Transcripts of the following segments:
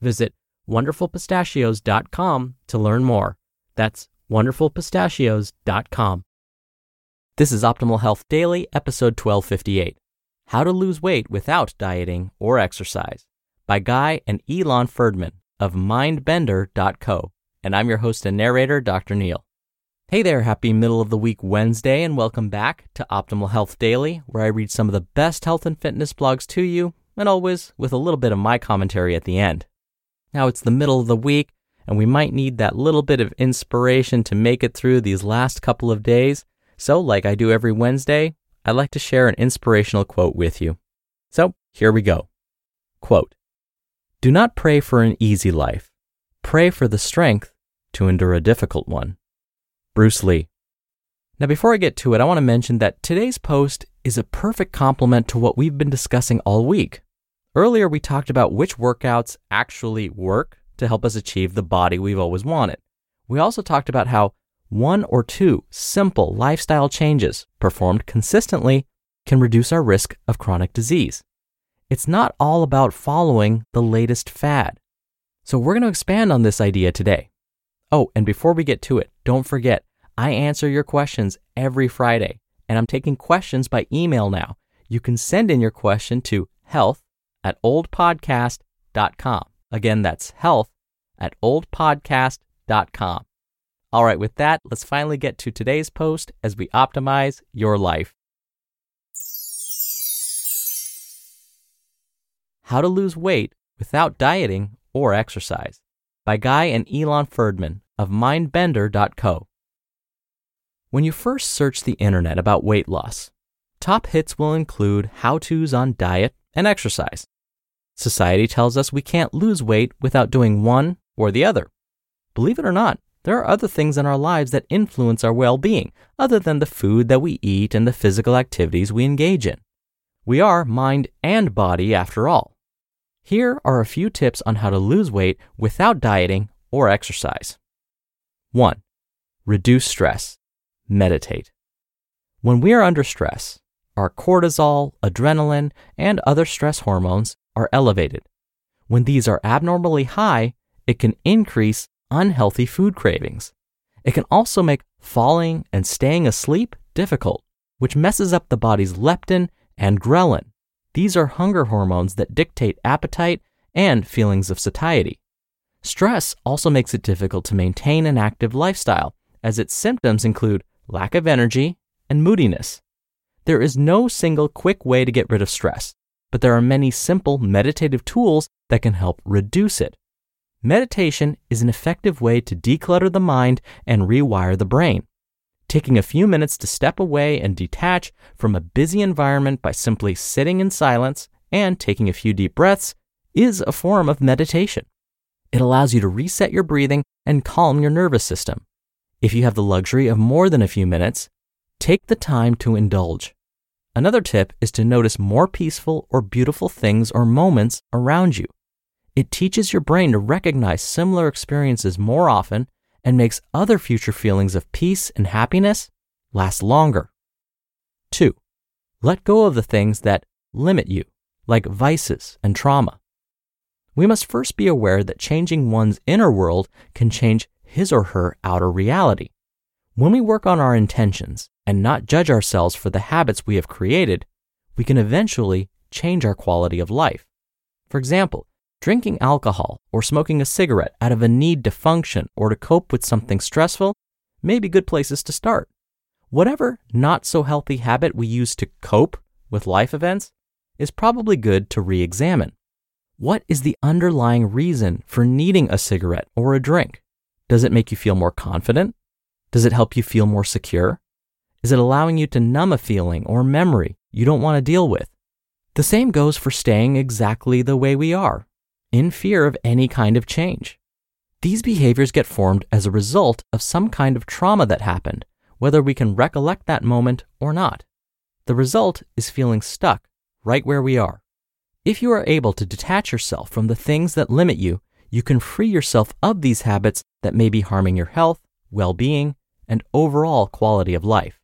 Visit wonderfulpistachios.com to learn more. That's wonderfulpistachios.com. This is Optimal Health Daily, episode 1258 How to Lose Weight Without Dieting or Exercise by Guy and Elon Ferdman of mindbender.co. And I'm your host and narrator, Dr. Neal. Hey there, happy middle of the week Wednesday, and welcome back to Optimal Health Daily, where I read some of the best health and fitness blogs to you, and always with a little bit of my commentary at the end. Now it's the middle of the week, and we might need that little bit of inspiration to make it through these last couple of days. So, like I do every Wednesday, I'd like to share an inspirational quote with you. So, here we go. Quote Do not pray for an easy life, pray for the strength to endure a difficult one. Bruce Lee. Now, before I get to it, I want to mention that today's post is a perfect complement to what we've been discussing all week. Earlier, we talked about which workouts actually work to help us achieve the body we've always wanted. We also talked about how one or two simple lifestyle changes performed consistently can reduce our risk of chronic disease. It's not all about following the latest fad. So, we're going to expand on this idea today. Oh, and before we get to it, don't forget, I answer your questions every Friday, and I'm taking questions by email now. You can send in your question to health at oldpodcast.com. Again, that's health at oldpodcast.com. All right, with that, let's finally get to today's post as we optimize your life. How to Lose Weight Without Dieting or Exercise by Guy and Elon Ferdman of mindbender.co. When you first search the internet about weight loss, top hits will include how to's on diet and exercise. Society tells us we can't lose weight without doing one or the other. Believe it or not, there are other things in our lives that influence our well being other than the food that we eat and the physical activities we engage in. We are mind and body after all. Here are a few tips on how to lose weight without dieting or exercise. 1. Reduce stress. Meditate. When we are under stress, our cortisol, adrenaline, and other stress hormones are elevated. When these are abnormally high, it can increase unhealthy food cravings. It can also make falling and staying asleep difficult, which messes up the body's leptin and ghrelin. These are hunger hormones that dictate appetite and feelings of satiety. Stress also makes it difficult to maintain an active lifestyle, as its symptoms include lack of energy and moodiness. There is no single quick way to get rid of stress, but there are many simple meditative tools that can help reduce it. Meditation is an effective way to declutter the mind and rewire the brain. Taking a few minutes to step away and detach from a busy environment by simply sitting in silence and taking a few deep breaths is a form of meditation. It allows you to reset your breathing and calm your nervous system. If you have the luxury of more than a few minutes, take the time to indulge. Another tip is to notice more peaceful or beautiful things or moments around you. It teaches your brain to recognize similar experiences more often and makes other future feelings of peace and happiness last longer. 2. Let go of the things that limit you, like vices and trauma. We must first be aware that changing one's inner world can change his or her outer reality. When we work on our intentions and not judge ourselves for the habits we have created, we can eventually change our quality of life. For example, drinking alcohol or smoking a cigarette out of a need to function or to cope with something stressful may be good places to start. Whatever not so healthy habit we use to cope with life events is probably good to re examine. What is the underlying reason for needing a cigarette or a drink? Does it make you feel more confident? Does it help you feel more secure? Is it allowing you to numb a feeling or memory you don't want to deal with? The same goes for staying exactly the way we are, in fear of any kind of change. These behaviors get formed as a result of some kind of trauma that happened, whether we can recollect that moment or not. The result is feeling stuck right where we are. If you are able to detach yourself from the things that limit you, you can free yourself of these habits that may be harming your health, well being, and overall quality of life.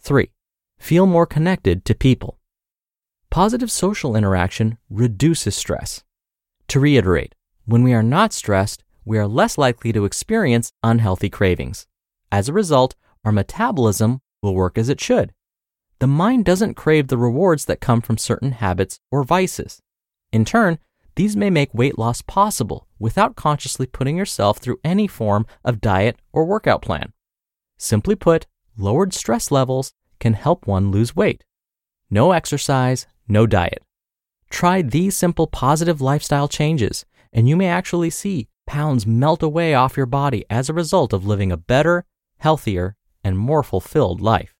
3. Feel more connected to people. Positive social interaction reduces stress. To reiterate, when we are not stressed, we are less likely to experience unhealthy cravings. As a result, our metabolism will work as it should. The mind doesn't crave the rewards that come from certain habits or vices. In turn, these may make weight loss possible without consciously putting yourself through any form of diet or workout plan. Simply put, lowered stress levels can help one lose weight. No exercise, no diet. Try these simple positive lifestyle changes, and you may actually see pounds melt away off your body as a result of living a better, healthier, and more fulfilled life.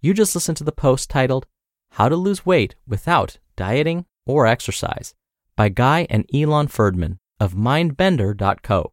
You just listened to the post titled How to Lose Weight Without Dieting or Exercise by Guy and Elon Ferdman of mindbender.co.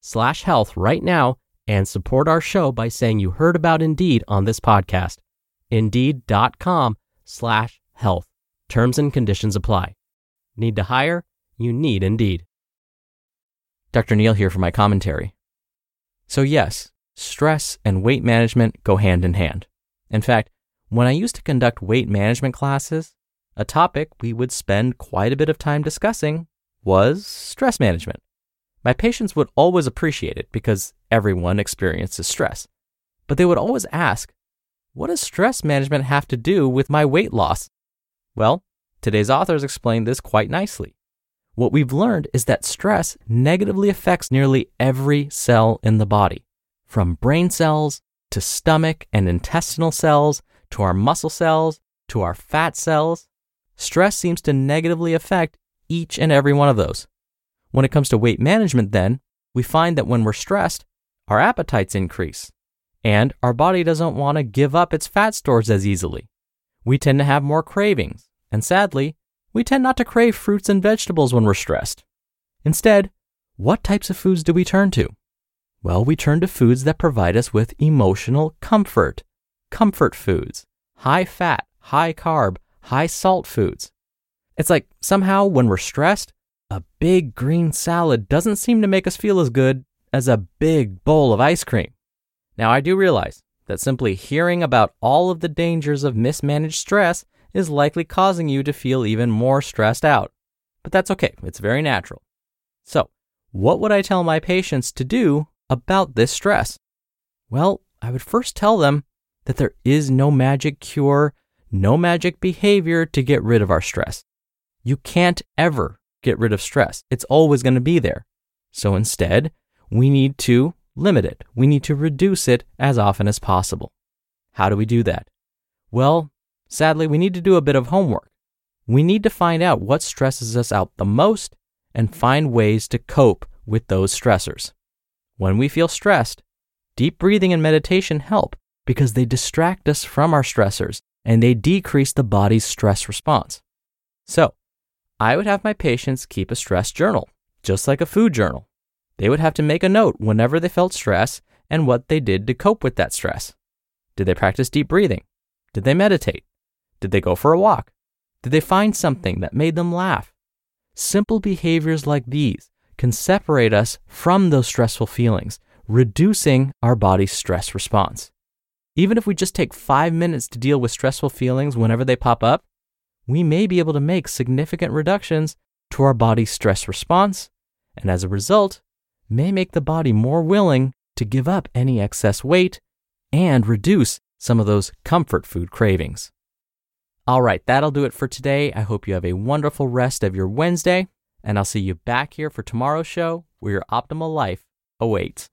slash health right now and support our show by saying you heard about Indeed on this podcast. Indeed.com slash health. Terms and conditions apply. Need to hire? You need Indeed. Dr. Neal here for my commentary. So, yes, stress and weight management go hand in hand. In fact, when I used to conduct weight management classes, a topic we would spend quite a bit of time discussing was stress management. My patients would always appreciate it because everyone experiences stress. But they would always ask, what does stress management have to do with my weight loss? Well, today's authors explain this quite nicely. What we've learned is that stress negatively affects nearly every cell in the body, from brain cells to stomach and intestinal cells to our muscle cells to our fat cells. Stress seems to negatively affect each and every one of those. When it comes to weight management, then, we find that when we're stressed, our appetites increase, and our body doesn't want to give up its fat stores as easily. We tend to have more cravings, and sadly, we tend not to crave fruits and vegetables when we're stressed. Instead, what types of foods do we turn to? Well, we turn to foods that provide us with emotional comfort. Comfort foods, high fat, high carb, high salt foods. It's like somehow when we're stressed, a big green salad doesn't seem to make us feel as good as a big bowl of ice cream. Now, I do realize that simply hearing about all of the dangers of mismanaged stress is likely causing you to feel even more stressed out. But that's okay, it's very natural. So, what would I tell my patients to do about this stress? Well, I would first tell them that there is no magic cure, no magic behavior to get rid of our stress. You can't ever get rid of stress. It's always going to be there. So instead, we need to limit it. We need to reduce it as often as possible. How do we do that? Well, sadly, we need to do a bit of homework. We need to find out what stresses us out the most and find ways to cope with those stressors. When we feel stressed, deep breathing and meditation help because they distract us from our stressors and they decrease the body's stress response. So, I would have my patients keep a stress journal, just like a food journal. They would have to make a note whenever they felt stress and what they did to cope with that stress. Did they practice deep breathing? Did they meditate? Did they go for a walk? Did they find something that made them laugh? Simple behaviors like these can separate us from those stressful feelings, reducing our body's stress response. Even if we just take five minutes to deal with stressful feelings whenever they pop up, we may be able to make significant reductions to our body's stress response, and as a result, may make the body more willing to give up any excess weight and reduce some of those comfort food cravings. All right, that'll do it for today. I hope you have a wonderful rest of your Wednesday, and I'll see you back here for tomorrow's show where your optimal life awaits.